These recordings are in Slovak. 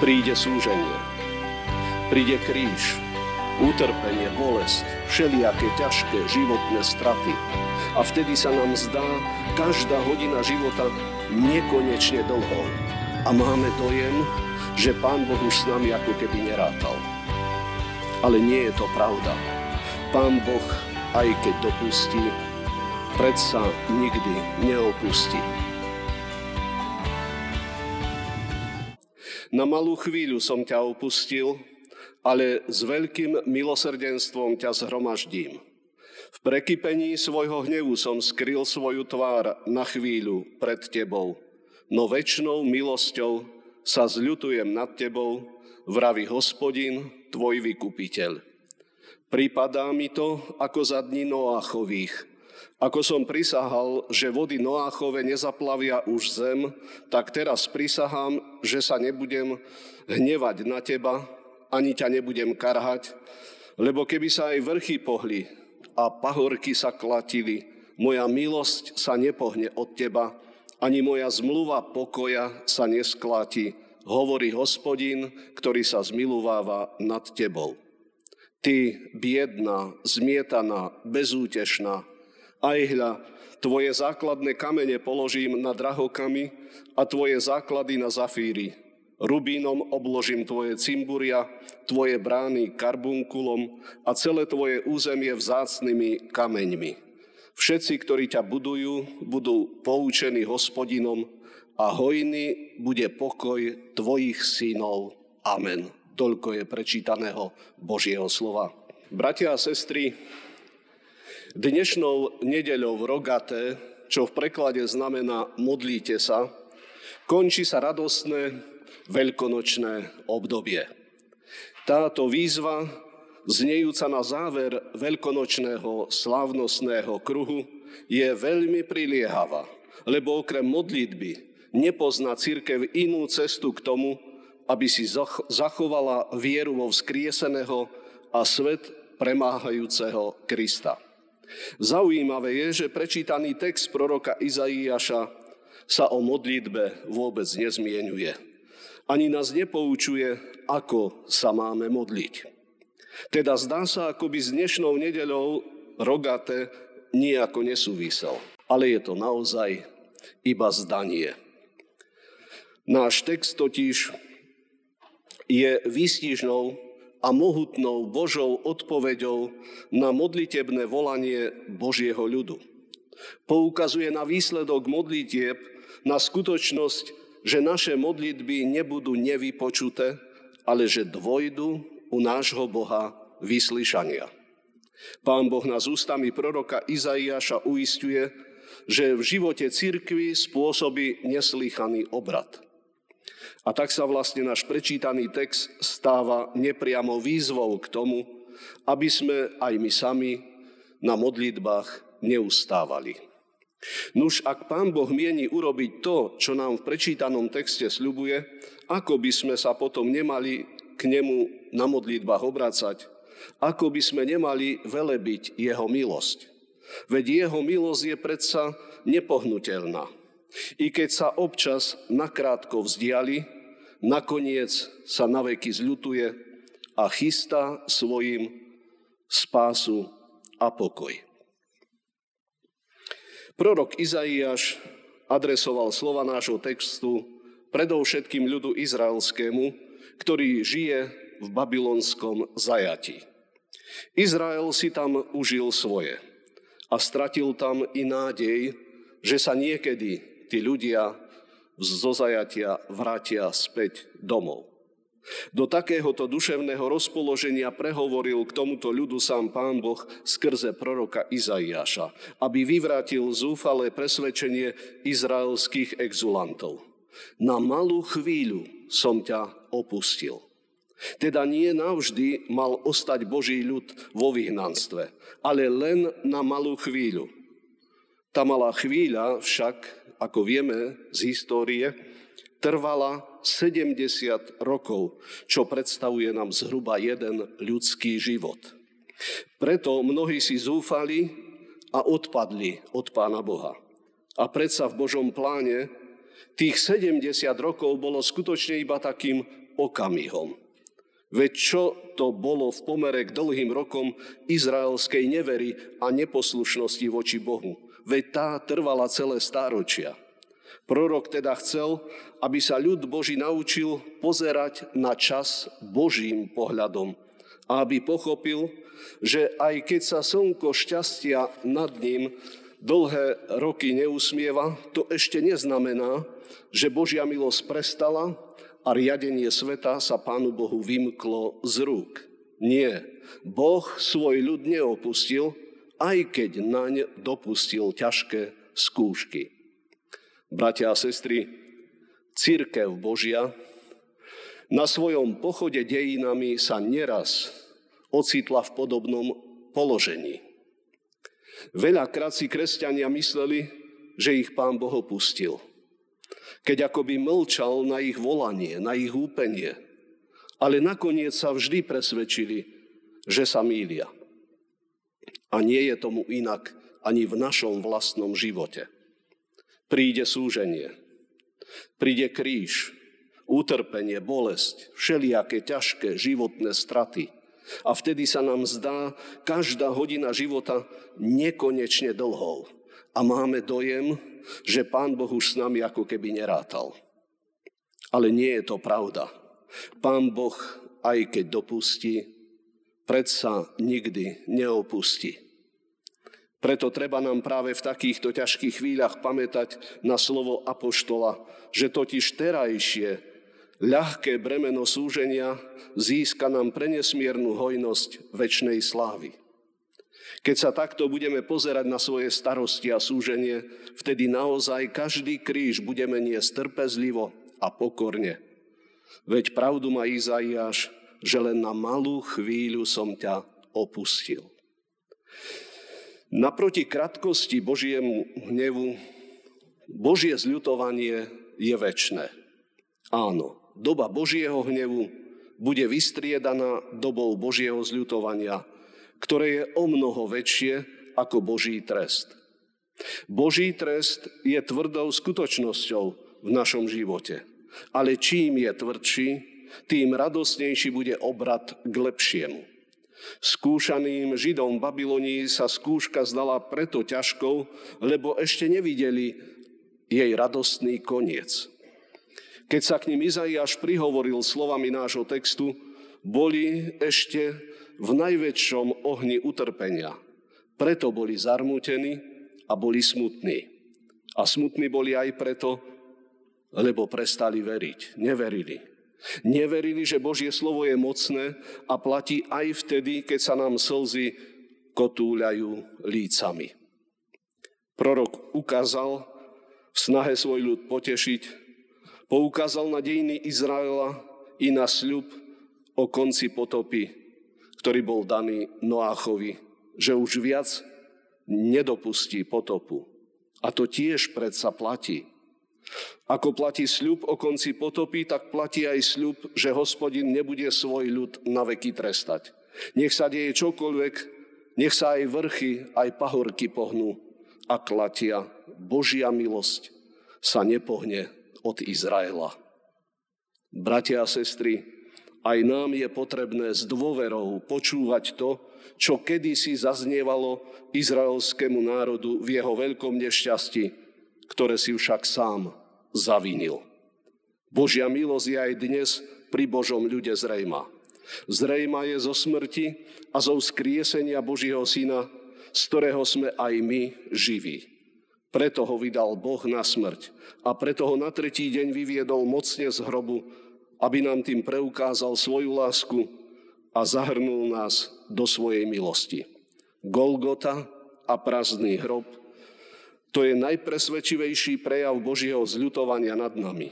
príde súženie, príde kríž, utrpenie, bolesť, všelijaké ťažké životné straty. A vtedy sa nám zdá každá hodina života nekonečne dlhou. A máme dojem, že Pán Boh už s nami ako keby nerátal. Ale nie je to pravda. Pán Boh, aj keď dopustí, predsa nikdy neopustí. Na malú chvíľu som ťa opustil, ale s veľkým milosrdenstvom ťa zhromaždím. V prekypení svojho hnevu som skryl svoju tvár na chvíľu pred tebou, no väčšnou milosťou sa zľutujem nad tebou, vraví hospodin, tvoj vykupiteľ. Pripadá mi to ako za dní Noáchových, ako som prisahal, že vody Noáchove nezaplavia už zem, tak teraz prisahám, že sa nebudem hnevať na teba, ani ťa nebudem karhať, lebo keby sa aj vrchy pohli a pahorky sa klatili, moja milosť sa nepohne od teba, ani moja zmluva pokoja sa neskláti, hovorí hospodin, ktorý sa zmiluváva nad tebou. Ty, biedná, zmietaná, bezútešná, aj hľa, tvoje základné kamene položím na drahokami a tvoje základy na zafíry. Rubínom obložím tvoje cimburia, tvoje brány karbunkulom a celé tvoje územie vzácnými kameňmi. Všetci, ktorí ťa budujú, budú poučení hospodinom a hojný bude pokoj tvojich synov. Amen. Toľko je prečítaného Božieho slova. Bratia a sestry, Dnešnou nedeľou rogaté, čo v preklade znamená modlíte sa, končí sa radostné veľkonočné obdobie. Táto výzva, znejúca na záver veľkonočného slávnostného kruhu, je veľmi priliehavá, lebo okrem modlitby nepozná církev inú cestu k tomu, aby si zachovala vieru vo vzkrieseného a svet premáhajúceho Krista. Zaujímavé je, že prečítaný text proroka Izaiáša sa o modlitbe vôbec nezmienuje. Ani nás nepoučuje, ako sa máme modliť. Teda zdá sa, ako by s dnešnou nedeľou rogate nejako nesúvisel. Ale je to naozaj iba zdanie. Náš text totiž je výstižnou a mohutnou Božou odpoveďou na modlitebné volanie Božieho ľudu. Poukazuje na výsledok modlitieb, na skutočnosť, že naše modlitby nebudú nevypočuté, ale že dvojdu u nášho Boha vyslyšania. Pán Boh nás ústami proroka Izaiáša uistuje, že v živote cirkvi spôsobí neslychaný obrad – a tak sa vlastne náš prečítaný text stáva nepriamo výzvou k tomu, aby sme aj my sami na modlitbách neustávali. Nuž, ak Pán Boh mieni urobiť to, čo nám v prečítanom texte sľubuje, ako by sme sa potom nemali k nemu na modlitbách obracať, ako by sme nemali velebiť jeho milosť. Veď jeho milosť je predsa nepohnutelná. I keď sa občas nakrátko vzdiali, nakoniec sa naveky zľutuje a chystá svojim spásu a pokoj. Prorok Izaiáš adresoval slova nášho textu predovšetkým ľudu izraelskému, ktorý žije v babylonskom zajati. Izrael si tam užil svoje a stratil tam i nádej, že sa niekedy tí ľudia zo zajatia vrátia späť domov. Do takéhoto duševného rozpoloženia prehovoril k tomuto ľudu sám pán Boh skrze proroka Izaiáša, aby vyvrátil zúfalé presvedčenie izraelských exulantov. Na malú chvíľu som ťa opustil. Teda nie navždy mal ostať Boží ľud vo vyhnanstve, ale len na malú chvíľu. Tá malá chvíľa však ako vieme z histórie, trvala 70 rokov, čo predstavuje nám zhruba jeden ľudský život. Preto mnohí si zúfali a odpadli od Pána Boha. A predsa v Božom pláne tých 70 rokov bolo skutočne iba takým okamihom. Veď čo to bolo v pomere k dlhým rokom izraelskej nevery a neposlušnosti voči Bohu? Veď tá trvala celé stáročia. Prorok teda chcel, aby sa ľud Boží naučil pozerať na čas Božím pohľadom a aby pochopil, že aj keď sa slnko šťastia nad ním dlhé roky neusmieva, to ešte neznamená, že Božia milosť prestala a riadenie sveta sa Pánu Bohu vymklo z rúk. Nie, Boh svoj ľud neopustil, aj keď naň dopustil ťažké skúšky. Bratia a sestry, církev Božia na svojom pochode dejinami sa neraz ocitla v podobnom položení. Veľakrát si kresťania mysleli, že ich pán Boh opustil. Keď akoby mlčal na ich volanie, na ich úpenie. Ale nakoniec sa vždy presvedčili, že sa mília. A nie je tomu inak ani v našom vlastnom živote príde súženie, príde kríž, utrpenie, bolesť, všelijaké ťažké životné straty. A vtedy sa nám zdá každá hodina života nekonečne dlhou. A máme dojem, že Pán Boh už s nami ako keby nerátal. Ale nie je to pravda. Pán Boh, aj keď dopustí, predsa nikdy neopustí. Preto treba nám práve v takýchto ťažkých chvíľach pamätať na slovo apoštola, že totiž terajšie ľahké bremeno súženia získa nám prenesmiernu hojnosť väčšnej slávy. Keď sa takto budeme pozerať na svoje starosti a súženie, vtedy naozaj každý kríž budeme niesť trpezlivo a pokorne. Veď pravdu má Izaiáš, že len na malú chvíľu som ťa opustil. Naproti krátkosti Božiemu hnevu, Božie zľutovanie je väčné. Áno, doba Božieho hnevu bude vystriedaná dobou Božieho zľutovania, ktoré je o mnoho väčšie ako Boží trest. Boží trest je tvrdou skutočnosťou v našom živote. Ale čím je tvrdší, tým radosnejší bude obrad k lepšiemu. Skúšaným Židom v Babylonii sa skúška zdala preto ťažkou, lebo ešte nevideli jej radostný koniec. Keď sa k ním Izaiáš prihovoril slovami nášho textu, boli ešte v najväčšom ohni utrpenia. Preto boli zarmútení a boli smutní. A smutní boli aj preto, lebo prestali veriť, neverili. Neverili, že Božie slovo je mocné a platí aj vtedy, keď sa nám slzy kotúľajú lícami. Prorok ukázal v snahe svoj ľud potešiť, poukázal na dejiny Izraela i na sľub o konci potopy, ktorý bol daný Noáchovi, že už viac nedopustí potopu. A to tiež predsa platí. Ako platí sľub o konci potopy, tak platí aj sľub, že hospodin nebude svoj ľud na veky trestať. Nech sa deje čokoľvek, nech sa aj vrchy, aj pahorky pohnú a klatia. Božia milosť sa nepohne od Izraela. Bratia a sestry, aj nám je potrebné s dôverou počúvať to, čo kedysi zaznievalo izraelskému národu v jeho veľkom nešťastí, ktoré si však sám zavinil. Božia milosť je aj dnes pri Božom ľude zrejma. Zrejma je zo smrti a zo vzkriesenia Božieho Syna, z ktorého sme aj my živí. Preto ho vydal Boh na smrť a preto ho na tretí deň vyviedol mocne z hrobu, aby nám tým preukázal svoju lásku a zahrnul nás do svojej milosti. Golgota a prázdny hrob to je najpresvedčivejší prejav Božieho zľutovania nad nami.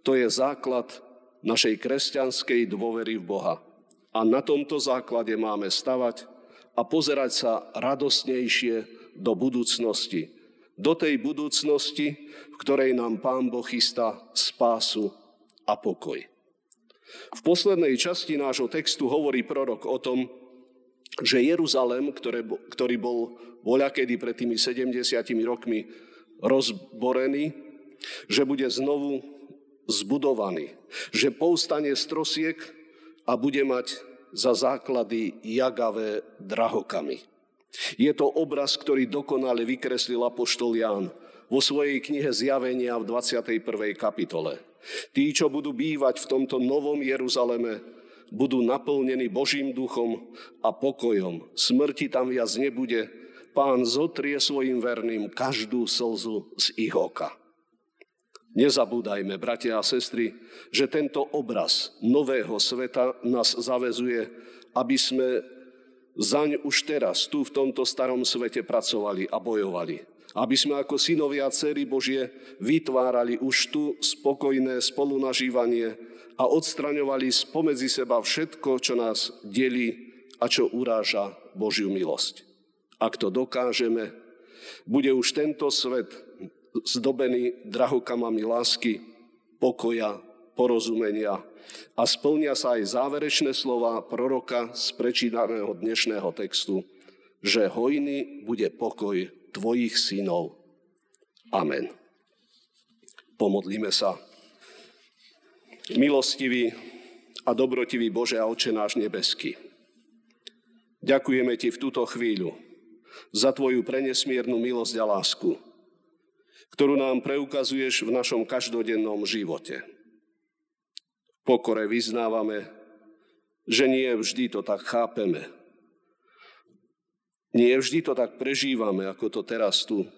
To je základ našej kresťanskej dôvery v Boha. A na tomto základe máme stavať a pozerať sa radosnejšie do budúcnosti. Do tej budúcnosti, v ktorej nám Pán Boh chystá spásu a pokoj. V poslednej časti nášho textu hovorí prorok o tom, že Jeruzalem, ktoré, ktorý bol voľakedy pred tými 70 rokmi rozborený, že bude znovu zbudovaný, že povstane z trosiek a bude mať za základy jagavé drahokamy. Je to obraz, ktorý dokonale vykreslil apoštol Ján vo svojej knihe Zjavenia v 21. kapitole. Tí, čo budú bývať v tomto novom Jeruzaleme, budú naplnení Božím duchom a pokojom. Smrti tam viac nebude. Pán zotrie svojim verným každú slzu z ich oka. Nezabúdajme, bratia a sestry, že tento obraz nového sveta nás zavezuje, aby sme zaň už teraz tu v tomto starom svete pracovali a bojovali. Aby sme ako synovia a dcery Božie vytvárali už tu spokojné spolunažívanie a odstraňovali spomedzi seba všetko, čo nás delí a čo uráža Božiu milosť. Ak to dokážeme, bude už tento svet zdobený drahokamami lásky, pokoja, porozumenia a splnia sa aj záverečné slova proroka z prečítaného dnešného textu, že hojný bude pokoj tvojich synov. Amen. Pomodlíme sa. Milostivý a dobrotivý Bože a Oče náš nebeský, ďakujeme Ti v túto chvíľu za Tvoju prenesmiernu milosť a lásku, ktorú nám preukazuješ v našom každodennom živote. V pokore vyznávame, že nie vždy to tak chápeme. Nie vždy to tak prežívame, ako to teraz tu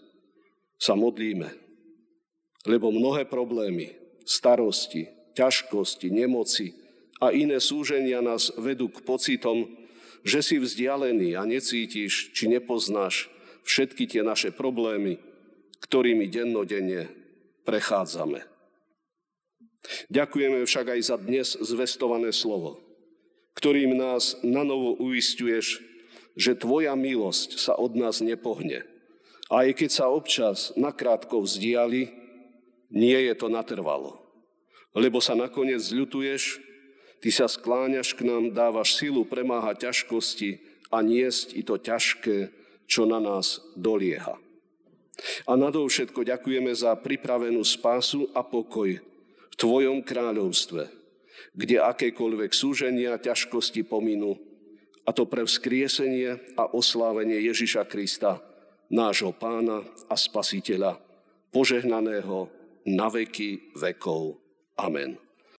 sa modlíme. Lebo mnohé problémy, starosti, ťažkosti, nemoci a iné súženia nás vedú k pocitom, že si vzdialený a necítiš, či nepoznáš všetky tie naše problémy, ktorými dennodenne prechádzame. Ďakujeme však aj za dnes zvestované slovo, ktorým nás na novo uistuješ, že Tvoja milosť sa od nás nepohne. A aj keď sa občas nakrátko vzdiali, nie je to natrvalo. Lebo sa nakoniec zľutuješ, Ty sa skláňaš k nám, dávaš silu premáhať ťažkosti a niesť i to ťažké, čo na nás dolieha. A nadovšetko ďakujeme za pripravenú spásu a pokoj v Tvojom kráľovstve, kde akékoľvek súženia, ťažkosti pominú, a to pre vzkriesenie a oslávenie Ježiša Krista, nášho pána a spasiteľa, požehnaného na veky vekov. Amen.